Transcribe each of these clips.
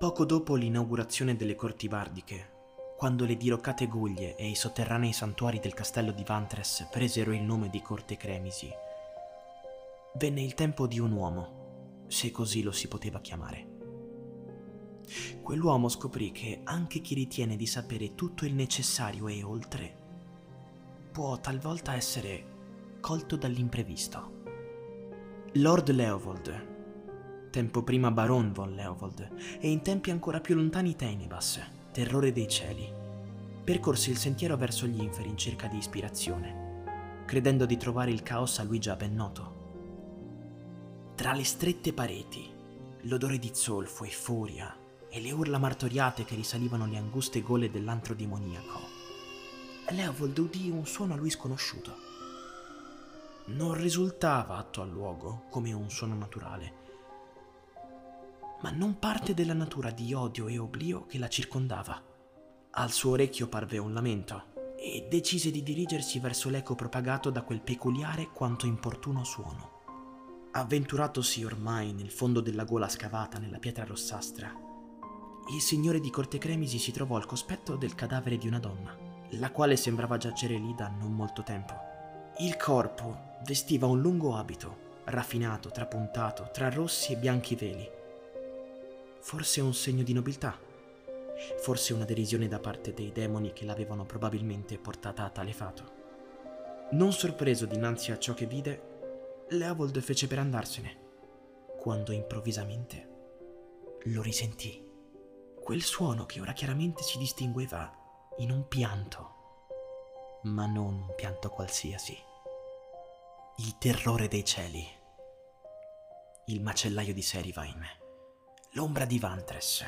Poco dopo l'inaugurazione delle corti bardiche, quando le diroccate guglie e i sotterranei santuari del castello di Vantres presero il nome di Corte Cremisi, venne il tempo di un uomo, se così lo si poteva chiamare. Quell'uomo scoprì che anche chi ritiene di sapere tutto il necessario e oltre può talvolta essere colto dall'imprevisto. Lord Leovold, tempo prima Baron von Leovold, e in tempi ancora più lontani Tenebas, terrore dei cieli, percorse il sentiero verso gli inferi in cerca di ispirazione, credendo di trovare il caos a lui già ben noto. Tra le strette pareti, l'odore di zolfo e furia e le urla martoriate che risalivano le anguste gole dell'antro demoniaco, Leovold udì un suono a lui sconosciuto non risultava atto al luogo come un suono naturale, ma non parte della natura di odio e oblio che la circondava. Al suo orecchio parve un lamento e decise di dirigersi verso l'eco propagato da quel peculiare quanto importuno suono. Avventuratosi ormai nel fondo della gola scavata nella pietra rossastra, il signore di Corte Cremisi si trovò al cospetto del cadavere di una donna, la quale sembrava giacere lì da non molto tempo. Il corpo vestiva un lungo abito, raffinato, trapuntato, tra rossi e bianchi veli. Forse un segno di nobiltà, forse una derisione da parte dei demoni che l'avevano probabilmente portata a tale fato. Non sorpreso dinanzi a ciò che vide, Leovold fece per andarsene, quando improvvisamente lo risentì. Quel suono che ora chiaramente si distingueva in un pianto, ma non un pianto qualsiasi. Il terrore dei cieli, il macellaio di Serivine, l'ombra di Vantres.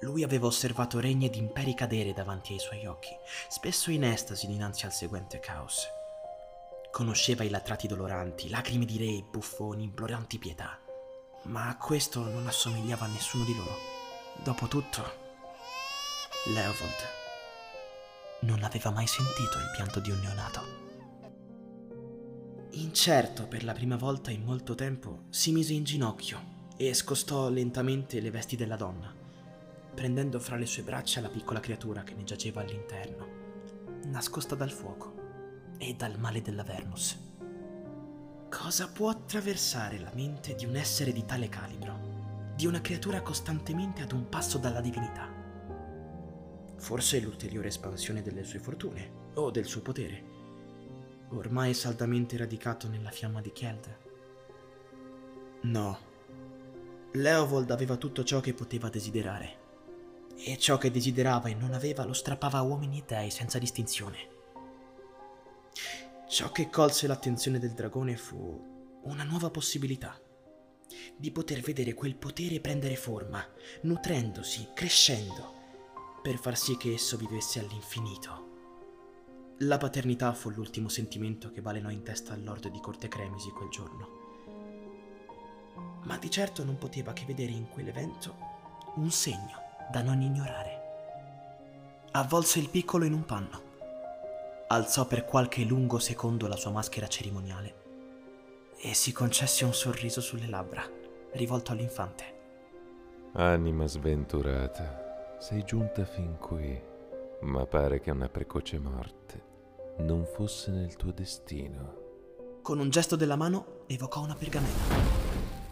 Lui aveva osservato regni ed imperi cadere davanti ai suoi occhi, spesso in estasi dinanzi al seguente caos. Conosceva i latrati doloranti, lacrime di re, buffoni, imploranti pietà, ma a questo non assomigliava a nessuno di loro. Dopotutto, Leovold non aveva mai sentito il pianto di un neonato. Incerto per la prima volta in molto tempo, si mise in ginocchio e scostò lentamente le vesti della donna, prendendo fra le sue braccia la piccola creatura che ne giaceva all'interno, nascosta dal fuoco e dal male dell'Avernus. Cosa può attraversare la mente di un essere di tale calibro, di una creatura costantemente ad un passo dalla divinità? Forse l'ulteriore espansione delle sue fortune o del suo potere ormai saldamente radicato nella fiamma di Kjeld. No, Leovold aveva tutto ciò che poteva desiderare, e ciò che desiderava e non aveva lo strappava a uomini e dei senza distinzione. Ciò che colse l'attenzione del dragone fu una nuova possibilità di poter vedere quel potere prendere forma, nutrendosi, crescendo, per far sì che esso vivesse all'infinito. La paternità fu l'ultimo sentimento che balenò in testa al lord di Corte Cremisi quel giorno. Ma di certo non poteva che vedere in quell'evento un segno da non ignorare. Avvolse il piccolo in un panno, alzò per qualche lungo secondo la sua maschera cerimoniale e si concesse un sorriso sulle labbra, rivolto all'infante. Anima sventurata, sei giunta fin qui, ma pare che una precoce morte non fosse nel tuo destino. Con un gesto della mano evocò una pergamena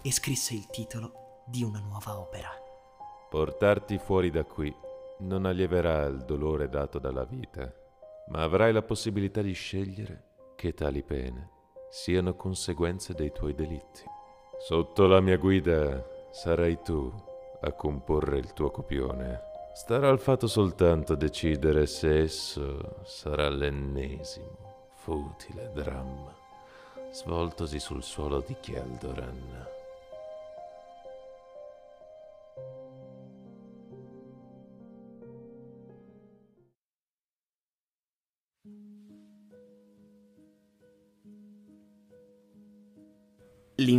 e scrisse il titolo di una nuova opera. Portarti fuori da qui non allieverà il dolore dato dalla vita, ma avrai la possibilità di scegliere che tali pene siano conseguenze dei tuoi delitti. Sotto la mia guida sarai tu a comporre il tuo copione Starà al fatto soltanto decidere se esso sarà l'ennesimo, futile dramma, svoltosi sul suolo di Chialdoran.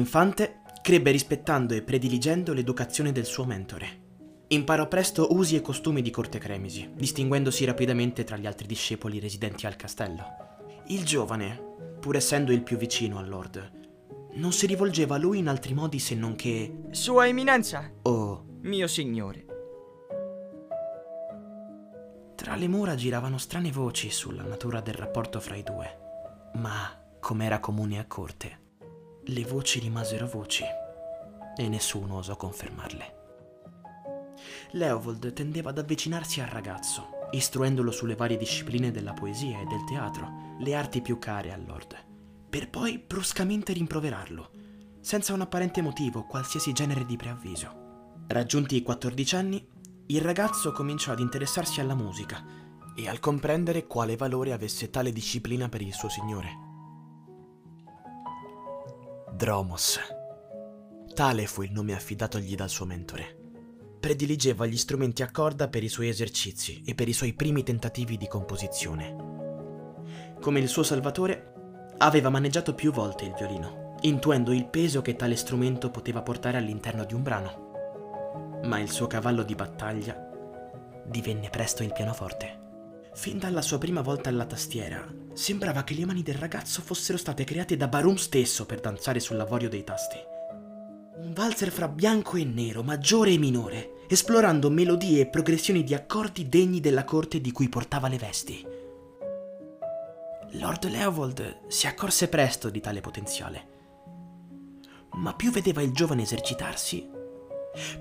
L'infante crebbe rispettando e prediligendo l'educazione del suo mentore Imparò presto usi e costumi di corte Cremisi, distinguendosi rapidamente tra gli altri discepoli residenti al castello. Il giovane, pur essendo il più vicino al lord, non si rivolgeva a lui in altri modi se non che... Sua Eminenza! Oh. mio signore. Tra le mura giravano strane voci sulla natura del rapporto fra i due, ma, come era comune a corte, le voci rimasero voci e nessuno osò confermarle. Leovold tendeva ad avvicinarsi al ragazzo, istruendolo sulle varie discipline della poesia e del teatro, le arti più care al Lord, per poi bruscamente rimproverarlo, senza un apparente motivo, qualsiasi genere di preavviso. Raggiunti i 14 anni, il ragazzo cominciò ad interessarsi alla musica e al comprendere quale valore avesse tale disciplina per il suo signore. Dromos. Tale fu il nome affidatogli dal suo mentore. Prediligeva gli strumenti a corda per i suoi esercizi e per i suoi primi tentativi di composizione. Come il suo salvatore, aveva maneggiato più volte il violino, intuendo il peso che tale strumento poteva portare all'interno di un brano ma il suo cavallo di battaglia divenne presto il pianoforte. Fin dalla sua prima volta alla tastiera, sembrava che le mani del ragazzo fossero state create da Barum stesso per danzare sull'avorio dei tasti. Un valzer fra bianco e nero, maggiore e minore, esplorando melodie e progressioni di accordi degni della corte di cui portava le vesti. Lord Leovold si accorse presto di tale potenziale. Ma più vedeva il giovane esercitarsi,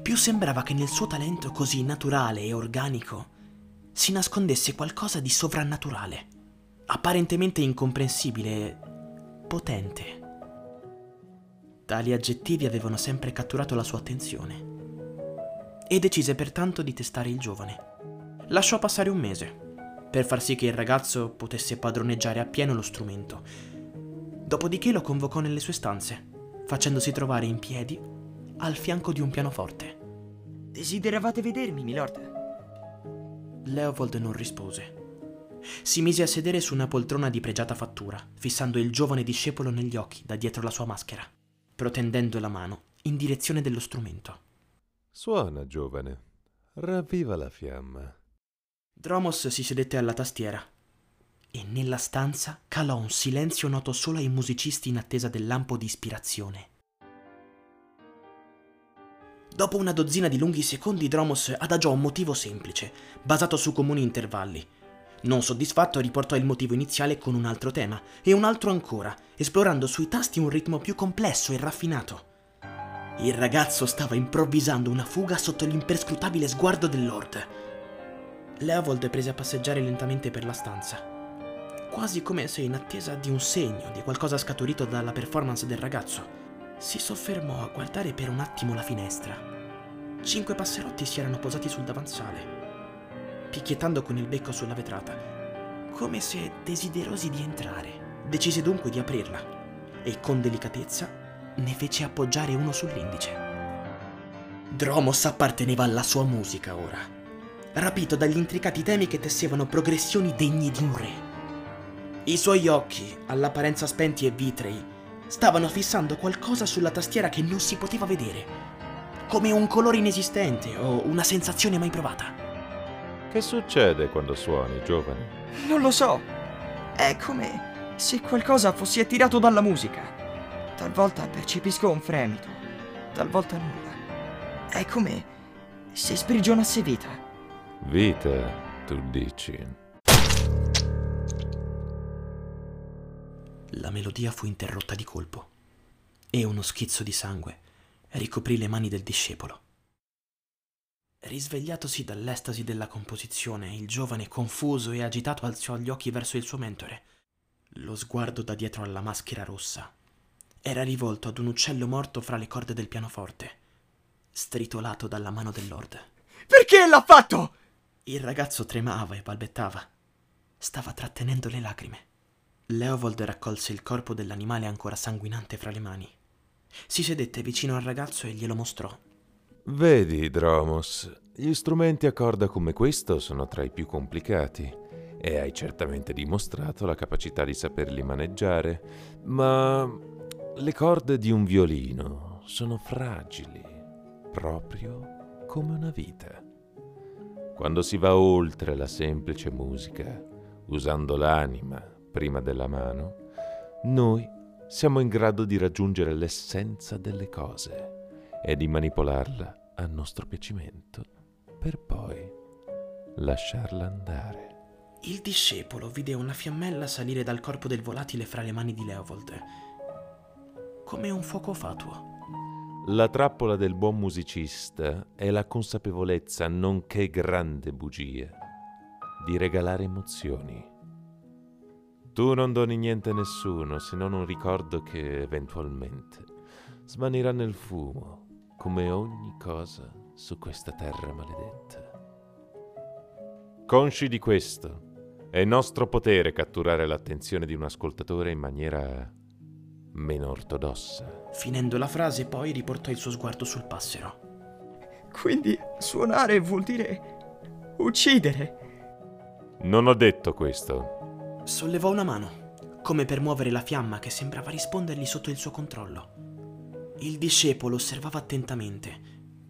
più sembrava che nel suo talento così naturale e organico si nascondesse qualcosa di sovrannaturale, apparentemente incomprensibile e potente. Tali aggettivi avevano sempre catturato la sua attenzione e decise pertanto di testare il giovane. Lasciò passare un mese per far sì che il ragazzo potesse padroneggiare appieno lo strumento. Dopodiché lo convocò nelle sue stanze, facendosi trovare in piedi al fianco di un pianoforte. Desideravate vedermi, milord? Leopold non rispose. Si mise a sedere su una poltrona di pregiata fattura, fissando il giovane discepolo negli occhi da dietro la sua maschera, protendendo la mano in direzione dello strumento. Suona, giovane. Ravviva la fiamma. Dromos si sedette alla tastiera e nella stanza calò un silenzio noto solo ai musicisti in attesa del lampo di ispirazione. Dopo una dozzina di lunghi secondi Dromos adagiò un motivo semplice, basato su comuni intervalli. Non soddisfatto riportò il motivo iniziale con un altro tema, e un altro ancora, esplorando sui tasti un ritmo più complesso e raffinato. Il ragazzo stava improvvisando una fuga sotto l'imperscrutabile sguardo del Lord. Leovold prese a passeggiare lentamente per la stanza, quasi come se in attesa di un segno, di qualcosa scaturito dalla performance del ragazzo si soffermò a guardare per un attimo la finestra. Cinque passerotti si erano posati sul davanzale, picchiettando con il becco sulla vetrata, come se desiderosi di entrare. Decise dunque di aprirla e con delicatezza ne fece appoggiare uno sull'indice. Dromos apparteneva alla sua musica ora, rapito dagli intricati temi che tessevano progressioni degne di un re. I suoi occhi, all'apparenza spenti e vitrei, stavano fissando qualcosa sulla tastiera che non si poteva vedere, come un colore inesistente o una sensazione mai provata. Che succede quando suoni, giovane? Non lo so. È come se qualcosa fosse attirato dalla musica. Talvolta percepisco un fremito, talvolta nulla. È come se sprigionasse vita. Vita, tu dici. La melodia fu interrotta di colpo e uno schizzo di sangue ricoprì le mani del discepolo. Risvegliatosi dall'estasi della composizione, il giovane, confuso e agitato, alzò gli occhi verso il suo mentore. Lo sguardo da dietro alla maschera rossa era rivolto ad un uccello morto fra le corde del pianoforte, stritolato dalla mano del Lord. Perché l'ha fatto? Il ragazzo tremava e balbettava. Stava trattenendo le lacrime. Leovold raccolse il corpo dell'animale ancora sanguinante fra le mani. Si sedette vicino al ragazzo e glielo mostrò. Vedi, Dromos, gli strumenti a corda come questo sono tra i più complicati e hai certamente dimostrato la capacità di saperli maneggiare, ma le corde di un violino sono fragili, proprio come una vita. Quando si va oltre la semplice musica, usando l'anima prima della mano, noi siamo in grado di raggiungere l'essenza delle cose e di manipolarla a nostro piacimento per poi lasciarla andare. Il discepolo vide una fiammella salire dal corpo del volatile fra le mani di Leovold, come un fuoco fatuo. La trappola del buon musicista è la consapevolezza, nonché grande bugia, di regalare emozioni. Tu non doni niente a nessuno se non un ricordo che eventualmente svanirà nel fumo, come ogni cosa su questa terra maledetta. Consci di questo, è nostro potere catturare l'attenzione di un ascoltatore in maniera meno ortodossa. Finendo la frase, poi riportò il suo sguardo sul passero. Quindi suonare vuol dire uccidere. Non ho detto questo. Sollevò una mano, come per muovere la fiamma che sembrava rispondergli sotto il suo controllo. Il discepolo osservava attentamente,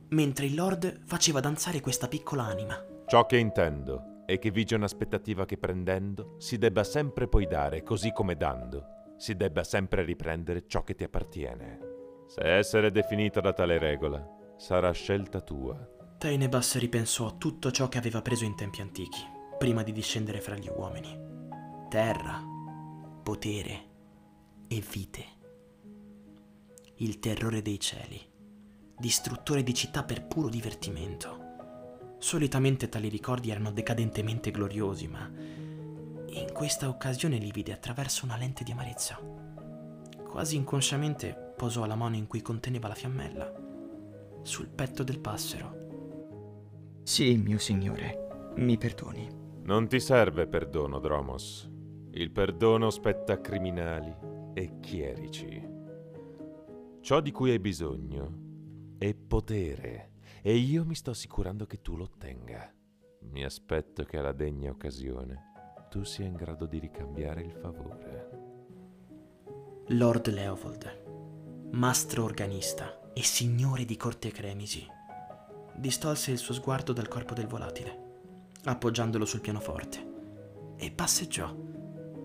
mentre il Lord faceva danzare questa piccola anima. Ciò che intendo è che vige un'aspettativa che prendendo si debba sempre poi dare, così come dando si debba sempre riprendere ciò che ti appartiene. Se essere definito da tale regola, sarà scelta tua. Tainebas ripensò a tutto ciò che aveva preso in tempi antichi, prima di discendere fra gli uomini. Terra, potere e vite. Il terrore dei cieli, distruttore di città per puro divertimento. Solitamente tali ricordi erano decadentemente gloriosi, ma in questa occasione li vide attraverso una lente di amarezza. Quasi inconsciamente posò la mano in cui conteneva la fiammella sul petto del passero. Sì, mio signore, mi perdoni. Non ti serve perdono, Dromos. Il perdono spetta a criminali e chierici. Ciò di cui hai bisogno è potere e io mi sto assicurando che tu lo ottenga. Mi aspetto che alla degna occasione tu sia in grado di ricambiare il favore. Lord Leovold, mastro organista e signore di corte Cremisi, distolse il suo sguardo dal corpo del volatile, appoggiandolo sul pianoforte, e passeggiò,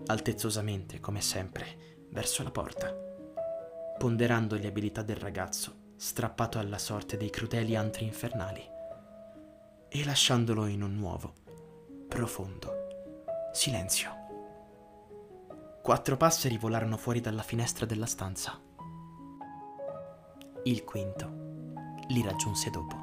altezzosamente come sempre, verso la porta, ponderando le abilità del ragazzo strappato alla sorte dei crudeli antri infernali e lasciandolo in un nuovo, profondo Silenzio. Quattro passeri volarono fuori dalla finestra della stanza. Il quinto li raggiunse dopo.